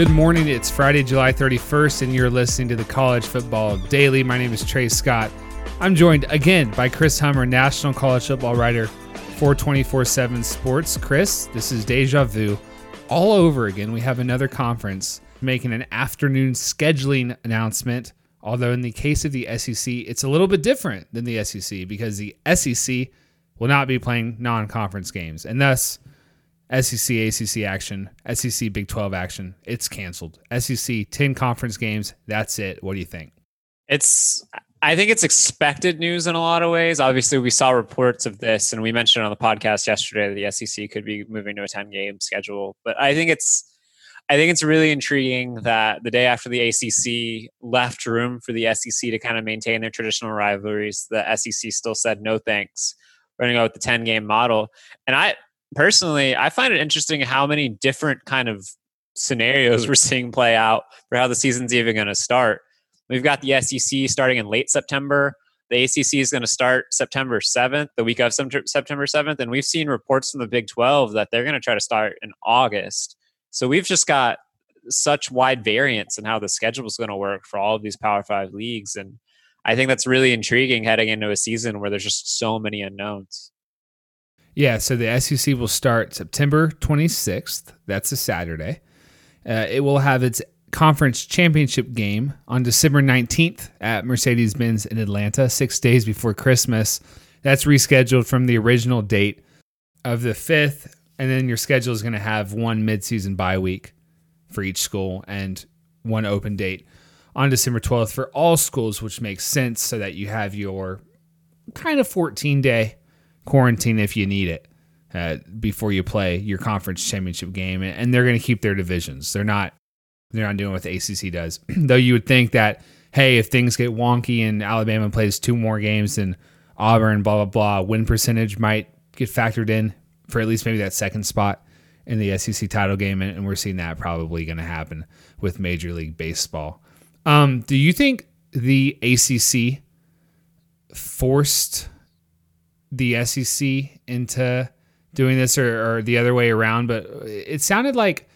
Good morning. It's Friday, July 31st, and you're listening to the College Football Daily. My name is Trey Scott. I'm joined again by Chris Hummer, national college football writer for 24 7 Sports. Chris, this is deja vu all over again. We have another conference making an afternoon scheduling announcement. Although, in the case of the SEC, it's a little bit different than the SEC because the SEC will not be playing non conference games. And thus, SEC, ACC action, SEC Big 12 action, it's canceled. SEC 10 conference games, that's it. What do you think? It's I think it's expected news in a lot of ways. Obviously, we saw reports of this and we mentioned on the podcast yesterday that the SEC could be moving to a 10 game schedule. But I think it's I think it's really intriguing that the day after the ACC left room for the SEC to kind of maintain their traditional rivalries, the SEC still said no thanks. We're going to go with the 10 game model. And I personally, I find it interesting how many different kind of scenarios we're seeing play out for how the season's even going to start. We've got the SEC starting in late September. The ACC is going to start September 7th, the week of September 7th. And we've seen reports from the Big 12 that they're going to try to start in August. So we've just got such wide variance in how the schedule is going to work for all of these Power Five leagues. And I think that's really intriguing heading into a season where there's just so many unknowns. Yeah, so the SEC will start September 26th. That's a Saturday. Uh, it will have its conference championship game on December 19th at Mercedes Benz in Atlanta, six days before Christmas. That's rescheduled from the original date of the 5th. And then your schedule is going to have one midseason bye week for each school and one open date on December 12th for all schools, which makes sense so that you have your kind of 14 day quarantine if you need it uh, before you play your conference championship game. And they're going to keep their divisions. They're not they're not doing what the ACC does. Though you would think that hey, if things get wonky and Alabama plays two more games than Auburn, blah blah blah, win percentage might get factored in for at least maybe that second spot in the SEC title game, and we're seeing that probably going to happen with Major League Baseball. Um, do you think the ACC forced the SEC into doing this or, or the other way around, but it sounded like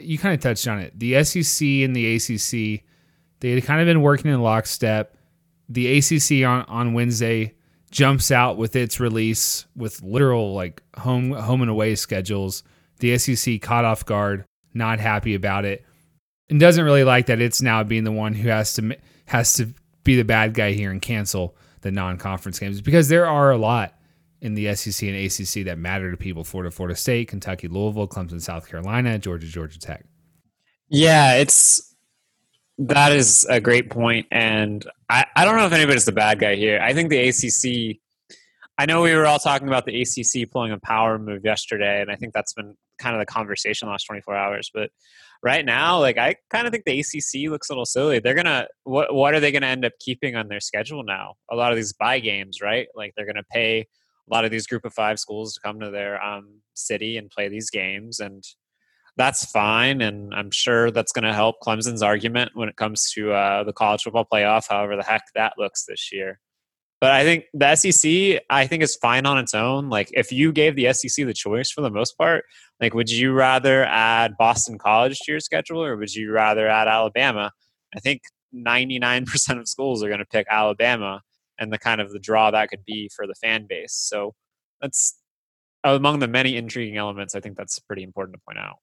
you kind of touched on it. The SEC and the ACC, they had kind of been working in lockstep. The ACC on, on Wednesday jumps out with its release with literal like home home and away schedules. The SEC caught off guard, not happy about it, and doesn't really like that it's now being the one who has to has to be the bad guy here and cancel the non-conference games because there are a lot in the SEC and ACC that matter to people Florida, Florida State, Kentucky, Louisville, Clemson, South Carolina, Georgia, Georgia Tech. Yeah, it's that is a great. And I, I don't know if anybody's the bad guy here. I think the ACC, I know we were all talking about the ACC pulling a power move yesterday, and I think that's been kind of the conversation the last 24 hours. But right now, like I kind of think the ACC looks a little silly. They're gonna what what are they gonna end up keeping on their schedule now? A lot of these buy games, right? Like they're gonna pay a lot of these group of five schools to come to their um, city and play these games and that's fine and i'm sure that's going to help clemson's argument when it comes to uh, the college football playoff however the heck that looks this year but i think the sec i think is fine on its own like if you gave the sec the choice for the most part like would you rather add boston college to your schedule or would you rather add alabama i think 99% of schools are going to pick alabama and the kind of the draw that could be for the fan base. So that's among the many intriguing elements. I think that's pretty important to point out.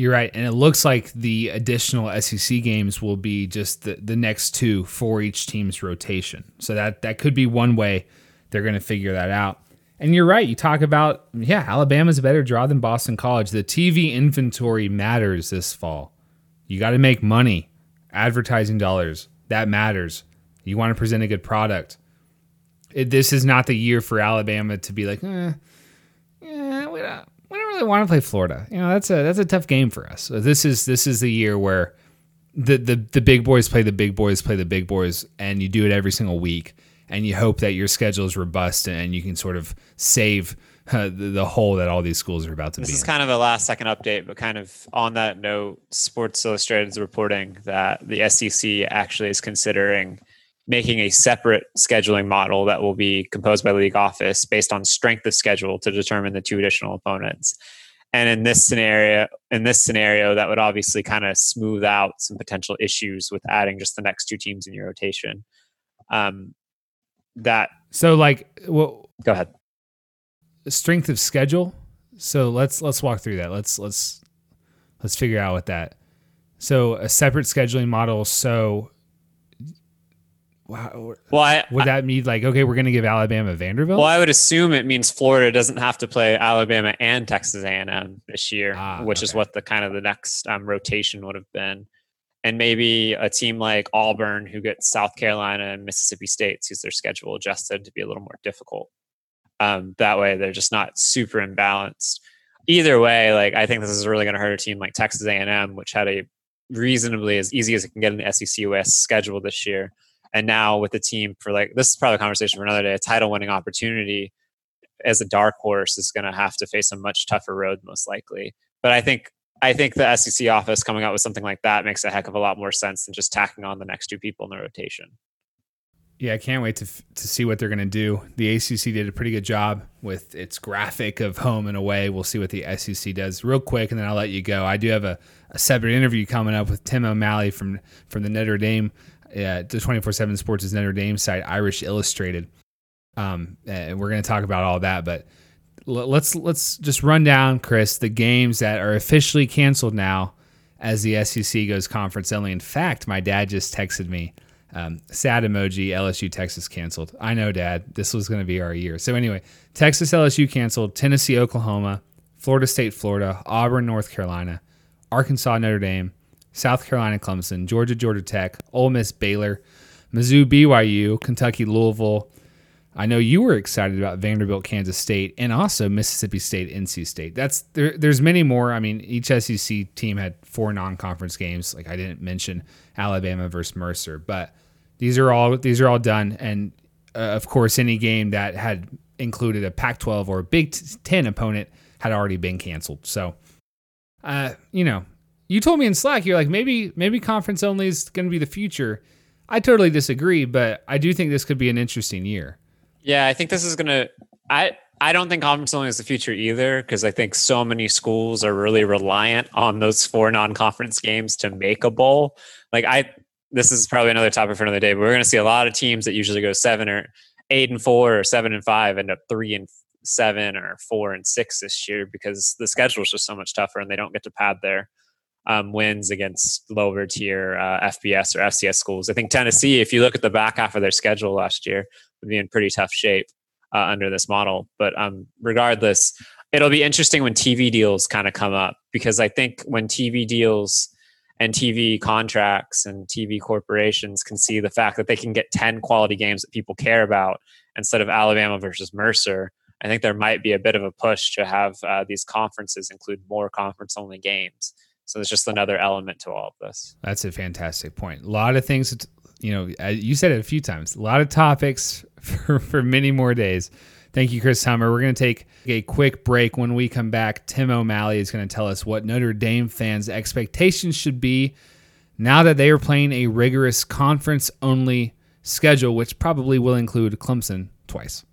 You're right, and it looks like the additional SEC games will be just the, the next two for each team's rotation. So that that could be one way they're going to figure that out. And you're right. You talk about yeah, Alabama's a better draw than Boston College. The TV inventory matters this fall. You got to make money, advertising dollars that matters. You want to present a good product. It, this is not the year for Alabama to be like, eh, yeah, we don't, really want to play Florida. You know, that's a that's a tough game for us. So this is this is the year where the the the big boys play the big boys play the big boys, and you do it every single week, and you hope that your schedule is robust and you can sort of save uh, the, the hole that all these schools are about to This be. This is in. kind of a last second update, but kind of on that note, Sports Illustrated is reporting that the SEC actually is considering making a separate scheduling model that will be composed by league office based on strength of schedule to determine the two additional opponents. And in this scenario, in this scenario, that would obviously kind of smooth out some potential issues with adding just the next two teams in your rotation. Um, that so like, well, go ahead. strength of schedule. So let's let's walk through that. Let's let's let's figure out what that. So a separate scheduling model. So wow, Well, I, would that mean like okay, we're gonna give Alabama Vanderbilt? Well, I would assume it means Florida doesn't have to play Alabama and Texas A&M this year, Ah, which is what the kind of the next um, rotation would have been. And maybe a team like Auburn, who gets South Carolina and Mississippi State, sees their schedule adjusted to be a little more difficult. Um, that way, they're just not super imbalanced. Either way, like I think this is really going to hurt a team like Texas A&M, which had a reasonably as easy as it can get in the SEC West schedule this year and now with the team for like this is probably a conversation for another day a title winning opportunity as a dark horse is going to have to face a much tougher road most likely but i think i think the sec office coming out with something like that makes a heck of a lot more sense than just tacking on the next two people in the rotation Yeah, I can't wait to f- to see what they're going to do. The ACC did a pretty good job with its graphic of home and away. We'll see what the SEC does real quick, and then I'll let you go. I do have a, a separate interview coming up with Tim O'Malley from from the Notre Dame, uh, the twenty four seven Sports' is Notre Dame site, Irish Illustrated. Um, and we're going to talk about all that, but l- let's let's just run down, Chris, the games that are officially canceled now as the SEC goes conference only. In fact, my dad just texted me. Um, sad emoji. LSU Texas canceled. I know, Dad. This was going to be our year. So anyway, Texas LSU canceled. Tennessee Oklahoma, Florida State Florida, Auburn North Carolina, Arkansas Notre Dame, South Carolina Clemson, Georgia Georgia Tech, Ole Miss Baylor, Mizzou BYU, Kentucky Louisville. I know you were excited about Vanderbilt, Kansas State, and also Mississippi State, NC State. That's there. There's many more. I mean, each SEC team had four non-conference games. Like I didn't mention Alabama versus Mercer, but these are all these are all done. And uh, of course, any game that had included a Pac-12 or a Big Ten opponent had already been canceled. So, uh, you know, you told me in Slack, you're like maybe maybe conference only is going to be the future. I totally disagree, but I do think this could be an interesting year. Yeah, I think this is gonna. I I don't think conference only is the future either because I think so many schools are really reliant on those four non-conference games to make a bowl. Like I, this is probably another topic for another day, but we're gonna see a lot of teams that usually go seven or eight and four or seven and five end up three and seven or four and six this year because the schedule is just so much tougher and they don't get to pad their um, wins against lower tier uh, FBS or FCS schools. I think Tennessee, if you look at the back half of their schedule last year, would be in pretty tough shape uh, under this model. But um, regardless, it'll be interesting when TV deals kind of come up because I think when TV deals and TV contracts and TV corporations can see the fact that they can get 10 quality games that people care about instead of Alabama versus Mercer, I think there might be a bit of a push to have uh, these conferences include more conference only games. So it's just another element to all of this. That's a fantastic point. A lot of things, you know, you said it a few times. A lot of topics for, for many more days. Thank you, Chris Hummer. We're going to take a quick break. When we come back, Tim O'Malley is going to tell us what Notre Dame fans' expectations should be now that they are playing a rigorous conference only schedule, which probably will include Clemson twice.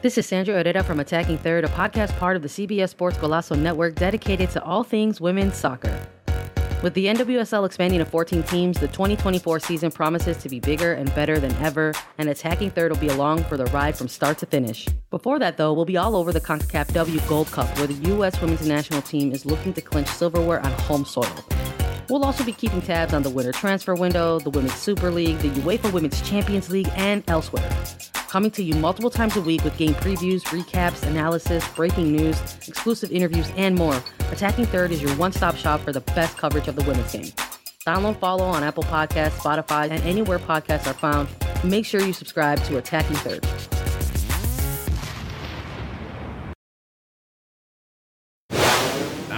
This is Sandra Herrera from Attacking Third, a podcast part of the CBS Sports Golazo Network dedicated to all things women's soccer. With the NWSL expanding to 14 teams, the 2024 season promises to be bigger and better than ever, and Attacking Third will be along for the ride from start to finish. Before that, though, we'll be all over the CONCACAF W Gold Cup, where the U.S. women's national team is looking to clinch silverware on home soil. We'll also be keeping tabs on the winter transfer window, the Women's Super League, the UEFA Women's Champions League, and elsewhere. Coming to you multiple times a week with game previews, recaps, analysis, breaking news, exclusive interviews, and more. Attacking Third is your one stop shop for the best coverage of the women's game. Download, follow on Apple Podcasts, Spotify, and anywhere podcasts are found. Make sure you subscribe to Attacking Third.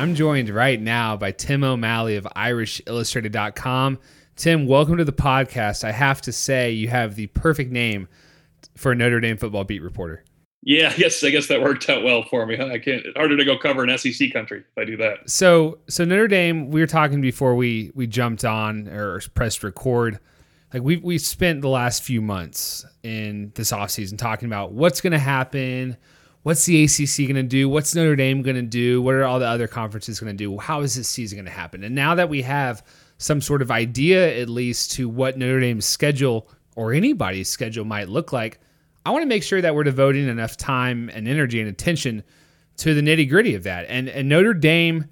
I'm joined right now by Tim O'Malley of IrishIllustrated.com. Tim, welcome to the podcast. I have to say, you have the perfect name for a Notre Dame football beat reporter. Yeah, I guess I guess that worked out well for me. I can't It's harder to go cover an SEC country if I do that. So so Notre Dame, we were talking before we we jumped on or pressed record. Like we we spent the last few months in this offseason talking about what's going to happen, what's the ACC going to do, what's Notre Dame going to do, what are all the other conferences going to do, how is this season going to happen? And now that we have some sort of idea at least to what Notre Dame's schedule or anybody's schedule might look like, I want to make sure that we're devoting enough time and energy and attention to the nitty gritty of that. And and Notre Dame,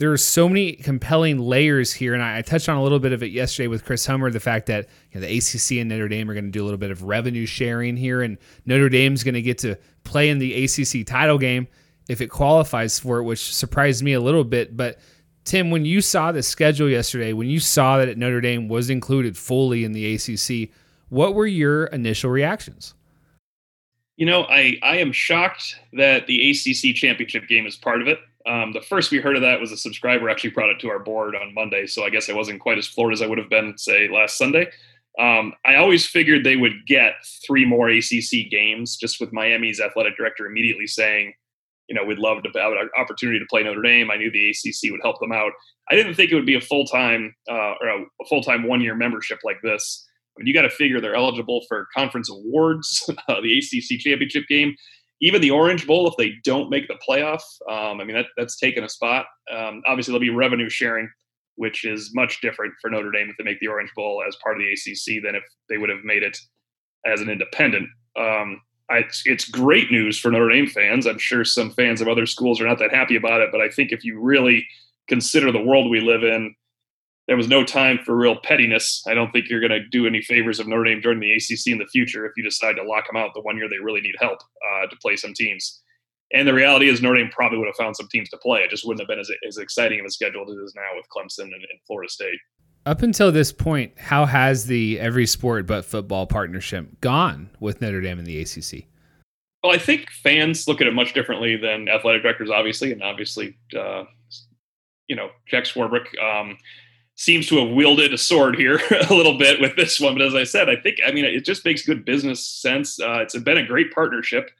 there are so many compelling layers here, and I, I, touched on a little bit of it yesterday with Chris Hummer. The fact that you know, the ACC and Notre Dame are going to do a little bit of revenue sharing here, and Notre Dame's going to get to play in the ACC title game if it qualifies for it, which surprised me a little bit. But Tim, when you saw the schedule yesterday, when you saw that Notre Dame was included fully in the ACC, what were your initial reactions? You know, I, I am shocked that the ACC championship game is part of it. Um, the first we heard of that was a subscriber actually brought it to our board on Monday, so I guess I wasn't quite as floored as I would have been, say, last Sunday. Um, I always figured they would get three more ACC games, just with Miami's athletic director immediately saying, you know, we'd love to have an opportunity to play Notre Dame. I knew the ACC would help them out. I didn't think it would be a full time uh, or a, a full time one year membership like this. I mean, you got to figure they're eligible for conference awards, uh, the ACC championship game, even the Orange Bowl if they don't make the playoff. Um, I mean, that, that's taken a spot. Um, obviously, there'll be revenue sharing, which is much different for Notre Dame if they make the Orange Bowl as part of the ACC than if they would have made it as an independent. Um, I, it's, it's great news for Notre Dame fans. I'm sure some fans of other schools are not that happy about it, but I think if you really consider the world we live in, there was no time for real pettiness. I don't think you're going to do any favors of Notre Dame during the ACC in the future if you decide to lock them out the one year they really need help uh, to play some teams. And the reality is, Notre Dame probably would have found some teams to play. It just wouldn't have been as, as exciting of a schedule as it is now with Clemson and, and Florida State. Up until this point, how has the every sport but football partnership gone with Notre Dame and the ACC? Well, I think fans look at it much differently than athletic directors, obviously, and obviously, uh, you know, Jack Swarbrick. Um, seems to have wielded a sword here a little bit with this one. But as I said, I think I mean it just makes good business sense. Uh, it's been a great partnership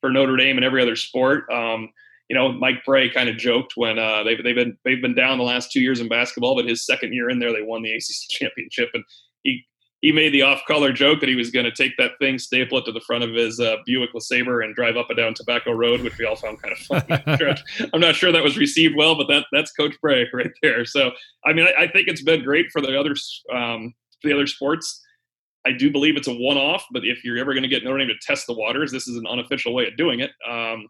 for Notre Dame and every other sport. Um, you know, Mike Brey kind of joked when uh, they've they've been they've been down the last two years in basketball, but his second year in there, they won the ACC championship, and he he made the off-color joke that he was going to take that thing, staple it to the front of his uh, Buick LeSabre, and drive up and down Tobacco Road, which we all found kind of funny. I'm not sure that was received well, but that that's Coach Brey right there. So, I mean, I, I think it's been great for the other um, for the other sports. I do believe it's a one-off, but if you're ever going to get Notre Dame to test the waters, this is an unofficial way of doing it. Um,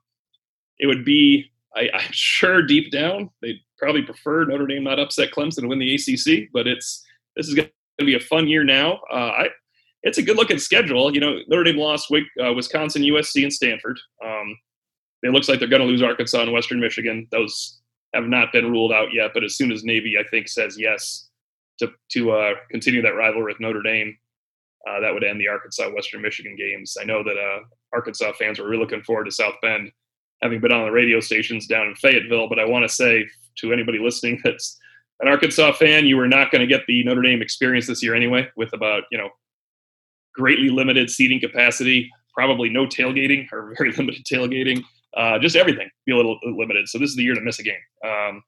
it would be, I, I'm sure, deep down, they'd probably prefer Notre Dame not upset Clemson and win the ACC, but it's this is going to be a fun year now. Uh, I, it's a good looking schedule. You know, Notre Dame lost uh, Wisconsin, USC, and Stanford. Um, it looks like they're going to lose Arkansas and Western Michigan. Those have not been ruled out yet, but as soon as Navy, I think, says yes to to uh, continue that rivalry with Notre Dame, uh, that would end the Arkansas Western Michigan games. I know that uh, Arkansas fans were really looking forward to South Bend, having been on the radio stations down in Fayetteville. But I want to say to anybody listening that's an Arkansas fan, you were not going to get the Notre Dame experience this year anyway, with about you know greatly limited seating capacity, probably no tailgating or very limited tailgating, uh, just everything be a little limited. So this is the year to miss a game. Um,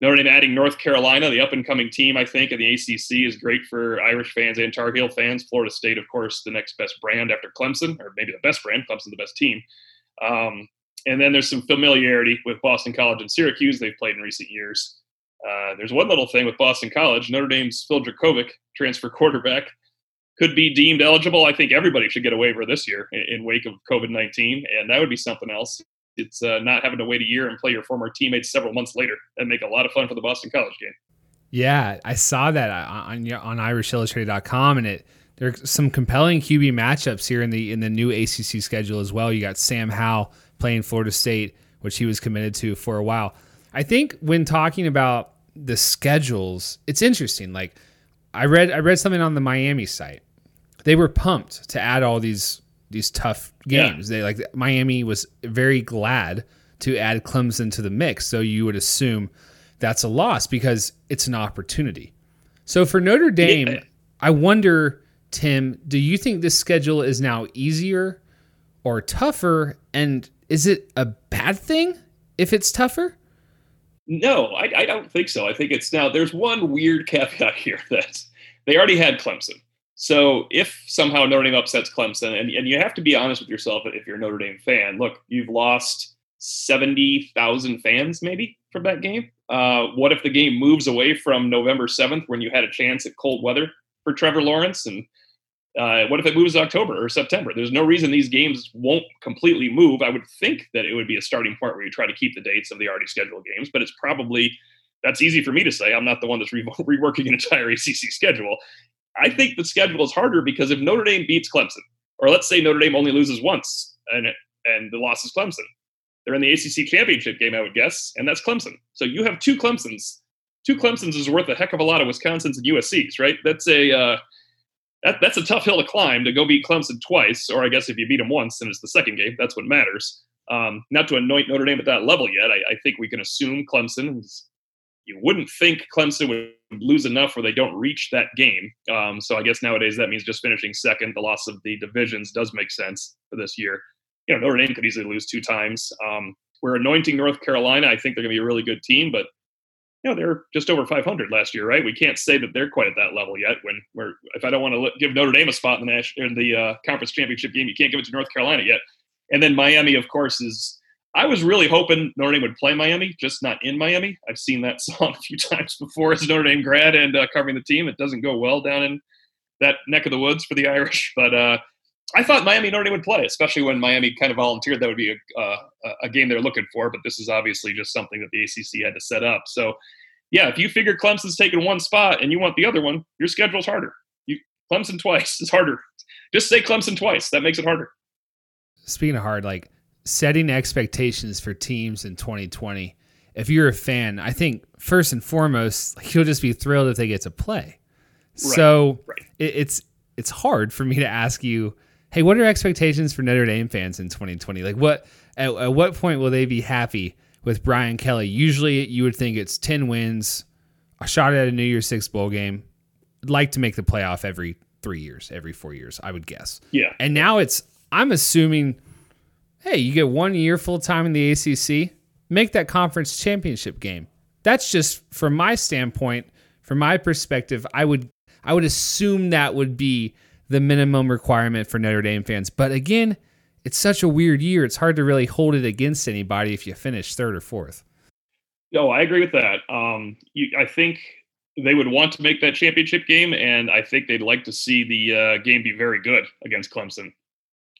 Notre Dame adding North Carolina, the up and coming team, I think, in the ACC is great for Irish fans and Tar Heel fans. Florida State, of course, the next best brand after Clemson, or maybe the best brand. Clemson, the best team. Um, and then there's some familiarity with Boston College and Syracuse. They've played in recent years. Uh, there's one little thing with Boston College. Notre Dame's Phil Jurkovec, transfer quarterback, could be deemed eligible. I think everybody should get a waiver this year in, in wake of COVID 19, and that would be something else. It's uh, not having to wait a year and play your former teammates several months later. and make a lot of fun for the Boston College game. Yeah, I saw that on on IrishIllustrated.com, and it there's some compelling QB matchups here in the in the new ACC schedule as well. You got Sam Howell playing Florida State, which he was committed to for a while. I think when talking about the schedules, it's interesting. Like I read I read something on the Miami site. They were pumped to add all these these tough games. Yeah. They like Miami was very glad to add Clemson to the mix. So you would assume that's a loss because it's an opportunity. So for Notre Dame, yeah. I wonder, Tim, do you think this schedule is now easier or tougher? And is it a bad thing if it's tougher? No, I, I don't think so. I think it's now, there's one weird caveat here that they already had Clemson. So if somehow Notre Dame upsets Clemson, and, and you have to be honest with yourself if you're a Notre Dame fan, look, you've lost 70,000 fans maybe from that game. Uh, what if the game moves away from November 7th when you had a chance at cold weather for Trevor Lawrence? And uh, what if it moves October or September? There's no reason these games won't completely move. I would think that it would be a starting point where you try to keep the dates of the already scheduled games, but it's probably that's easy for me to say. I'm not the one that's re- reworking an entire ACC schedule. I think the schedule is harder because if Notre Dame beats Clemson, or let's say Notre Dame only loses once and and the loss is Clemson, they're in the ACC championship game, I would guess, and that's Clemson. So you have two Clemsons. Two Clemsons is worth a heck of a lot of Wisconsins and USC's, right? That's a uh, that, that's a tough hill to climb to go beat Clemson twice, or I guess if you beat them once, then it's the second game. That's what matters. Um, not to anoint Notre Dame at that level yet. I, I think we can assume Clemson is you wouldn't think Clemson would lose enough where they don't reach that game. Um, so I guess nowadays that means just finishing second. The loss of the divisions does make sense for this year. You know, Notre Dame could easily lose two times. Um, we're anointing North Carolina. I think they're going to be a really good team, but know they're just over 500 last year, right? We can't say that they're quite at that level yet. When we're, if I don't want to give Notre Dame a spot in the national, in the uh, conference championship game, you can't give it to North Carolina yet. And then Miami, of course, is I was really hoping Notre Dame would play Miami, just not in Miami. I've seen that song a few times before as a Notre Dame grad and uh, covering the team. It doesn't go well down in that neck of the woods for the Irish, but uh, I thought Miami Notre Dame would play, especially when Miami kind of volunteered that would be a, uh, a game they're looking for. But this is obviously just something that the ACC had to set up. So, yeah, if you figure Clemson's taking one spot and you want the other one, your schedule's harder. You Clemson twice is harder. Just say Clemson twice. That makes it harder. Speaking of hard, like setting expectations for teams in 2020. If you're a fan, I think first and foremost, like, you'll just be thrilled if they get to play. Right. So right. It, it's it's hard for me to ask you, hey, what are expectations for Notre Dame fans in 2020? Like, what at, at what point will they be happy with Brian Kelly? Usually, you would think it's 10 wins, a shot at a New Year's Six bowl game, like to make the playoff every three years, every four years, I would guess. Yeah. And now it's I'm assuming hey, you get one year full time in the ACC, make that conference championship game. That's just from my standpoint, from my perspective, I would I would assume that would be the minimum requirement for Notre Dame fans. But again, it's such a weird year. It's hard to really hold it against anybody if you finish third or fourth. No, I agree with that. Um, you, I think they would want to make that championship game, and I think they'd like to see the uh, game be very good against Clemson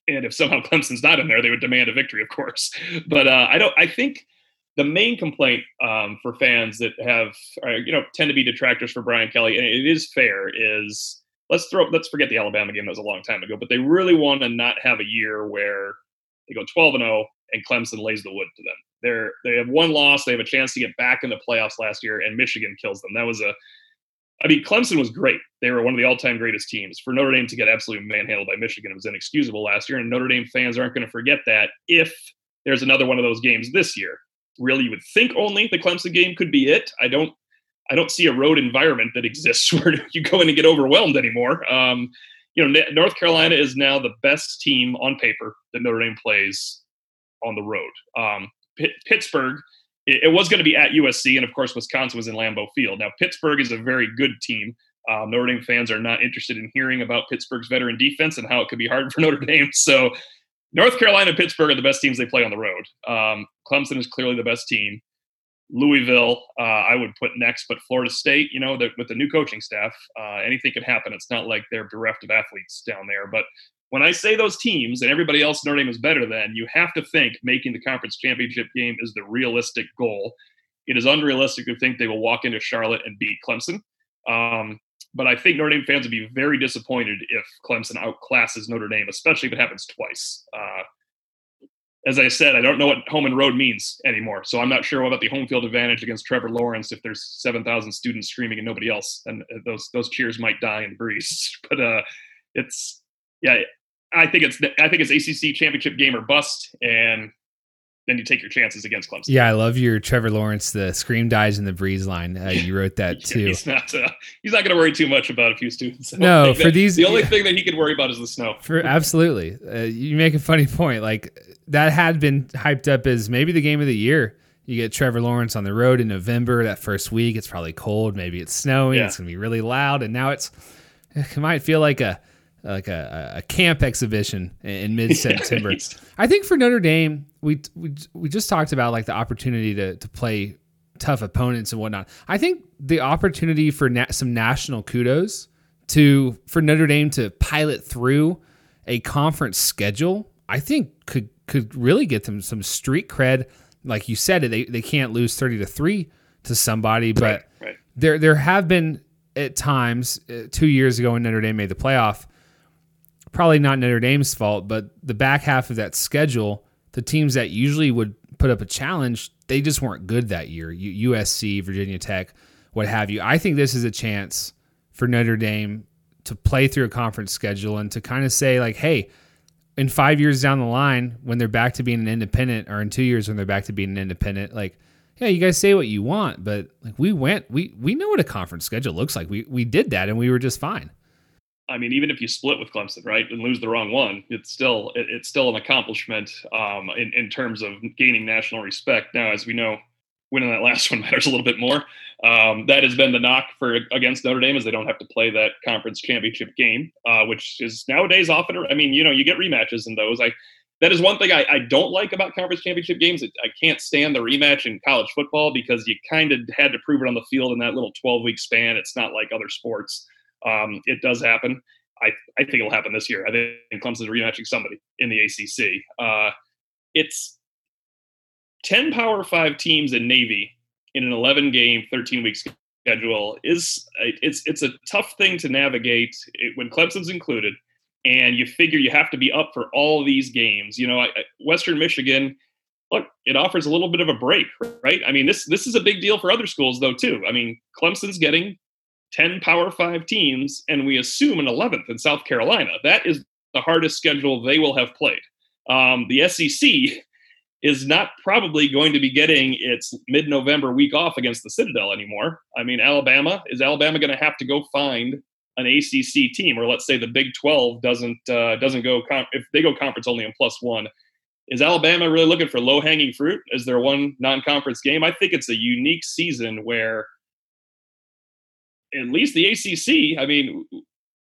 and if somehow Clemson's not in there, they would demand a victory, of course. But uh, I don't. I think the main complaint um, for fans that have, uh, you know, tend to be detractors for Brian Kelly, and it is fair, is let's throw let's forget the Alabama game that was a long time ago, but they really want to not have a year where they go 12 and 0 and Clemson lays the wood to them. They're they have one loss, they have a chance to get back in the playoffs last year, and Michigan kills them. That was a I mean, Clemson was great. They were one of the all-time greatest teams. For Notre Dame to get absolutely manhandled by Michigan was inexcusable last year, and Notre Dame fans aren't going to forget that if there's another one of those games this year. Really, you would think only the Clemson game could be it. I don't. I don't see a road environment that exists where you go in and get overwhelmed anymore. Um, you know, North Carolina is now the best team on paper that Notre Dame plays on the road. Um, P- Pittsburgh it, it was going to be at USC, and of course, Wisconsin was in Lambeau Field. Now, Pittsburgh is a very good team. Um, Notre Dame fans are not interested in hearing about Pittsburgh's veteran defense and how it could be hard for Notre Dame. So, North Carolina and Pittsburgh are the best teams they play on the road. Um, Clemson is clearly the best team. Louisville, uh, I would put next, but Florida State, you know, the, with the new coaching staff, uh, anything could happen. It's not like they're bereft of athletes down there. But when I say those teams and everybody else Notre Dame is better than, you have to think making the conference championship game is the realistic goal. It is unrealistic to think they will walk into Charlotte and beat Clemson. Um, but I think Notre Dame fans would be very disappointed if Clemson outclasses Notre Dame, especially if it happens twice. Uh, as I said, I don't know what home and road means anymore. So I'm not sure about the home field advantage against Trevor Lawrence if there's 7,000 students screaming and nobody else, and those those cheers might die in the breeze. But uh, it's yeah, I think it's I think it's ACC championship game or bust, and then you take your chances against Clemson. Yeah, I love your Trevor Lawrence, the scream dies in the breeze line. Uh, you wrote that Yeah, too. he's not. Uh, he's not going to worry too much about a few students. No, for that- these- the only yeah. thing that he could worry about is the snow. For absolutely, uh, you make a funny point. Like that had been hyped up as maybe the game of the year. You get Trevor Lawrence on the road in November. That first week, it's probably cold. Maybe it's snowing. Yeah. It's gonna be really loud. And now it's it might feel like a like a, a camp exhibition in- mid September. He's- I think for Notre Dame, we we we just talked about like the opportunity to to play tough opponents and whatnot. I think the opportunity for na- some national kudos to for Notre Dame to pilot through a conference schedule, I think could could really get them some street cred. Like you said, they they can't lose thirty to three to somebody, but right. there there have been at times uh, two years ago when Notre Dame made the playoff. Probably not Notre Dame's fault, but the back half of that schedule, the teams that usually would put up a challenge, they just weren't good that year. USC, Virginia Tech, what have you. I think this is a chance for Notre Dame to play through a conference schedule and to kind of say like, hey, in five years down the line, when they're back to being an independent, or in two years when they're back to being an independent, like, yeah, you guys say what you want, but like we went, we we know what a conference schedule looks like. We we did that and we were just fine. I mean, even if you split with Clemson, right, and lose the wrong one, it's still it, it's still an accomplishment um, in in terms of gaining national respect. Now, as we know, winning that last one matters a little bit more. Um, that has been the knock for against Notre Dame is they don't have to play that conference championship game, uh, which is nowadays often. I mean, you know, you get rematches in those. I that is one thing I, I don't like about conference championship games. I can't stand the rematch in college football because you kind of had to prove it on the field in that little 12 week span. It's not like other sports. Um, it does happen. I, I think it'll happen this year. I think Clemson's rematching somebody in the ACC. Uh, it's 10 Power Five teams in Navy in an 11 game, 13 week schedule is it's it's a tough thing to navigate when Clemson's included, and you figure you have to be up for all these games. You know, I, Western Michigan. Look, it offers a little bit of a break, right? I mean, this this is a big deal for other schools though too. I mean, Clemson's getting 10 Power Five teams, and we assume an 11th in South Carolina. That is the hardest schedule they will have played. Um, the SEC is not probably going to be getting its mid November week off against the Citadel anymore. I mean, Alabama, is Alabama going to have to go find an ACC team, or let's say the Big 12 doesn't uh, doesn't go con- if they go conference only in plus one. Is Alabama really looking for low hanging fruit Is there one non conference game? I think it's a unique season where at least the ACC, I mean,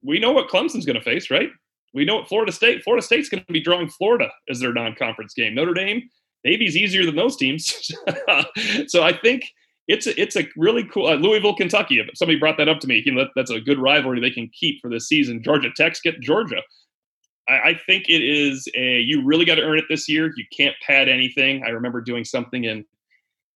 we know what Clemson's going to face, right? We know what Florida State. Florida State's going to be drawing Florida as their non-conference game. Notre Dame, Navy's easier than those teams. so I think it's a, it's a really cool uh, Louisville, Kentucky. If somebody brought that up to me, you know, that, that's a good rivalry they can keep for this season. Georgia Tech's get Georgia. I, I think it is a you really got to earn it this year. You can't pad anything. I remember doing something in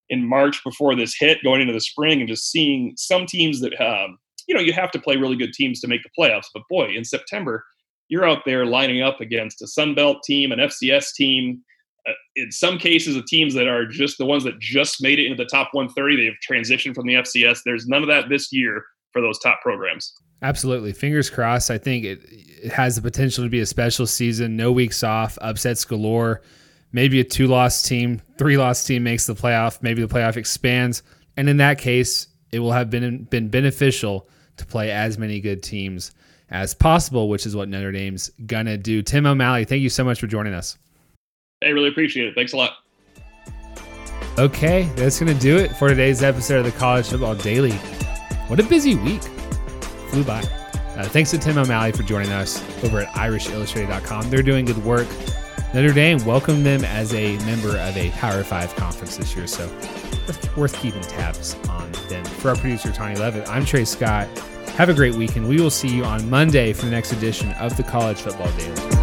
in March before this hit, going into the spring, and just seeing some teams that um, you know you have to play really good teams to make the playoffs. But boy, in September, you're out there lining up against a Sun Belt team, an FCS team. Uh, in some cases, the teams that are just the ones that just made it into the top 130, they've transitioned from the FCS. There's none of that this year for those top programs. Absolutely. Fingers crossed. I think it, it has the potential to be a special season. No weeks off, upsets galore. Maybe a two loss team, three loss team makes the playoff. Maybe the playoff expands. And in that case, it will have been been beneficial to play as many good teams as possible, which is what Notre Dame's gonna do. Tim O'Malley, thank you so much for joining us. I really appreciate it. Thanks a lot. Okay, that's gonna do it for today's episode of the College Football Daily. What a busy week. Flew by. Uh, thanks to Tim O'Malley for joining us over at IrishIllustrated.com. They're doing good work. Notre Dame welcomed them as a member of a Power Five conference this year, so worth, keeping tabs on them. For our producer Tony Levitt, I'm Trey Scott. Have a great weekend. We will see you on Monday for the next edition of the College Football Daily.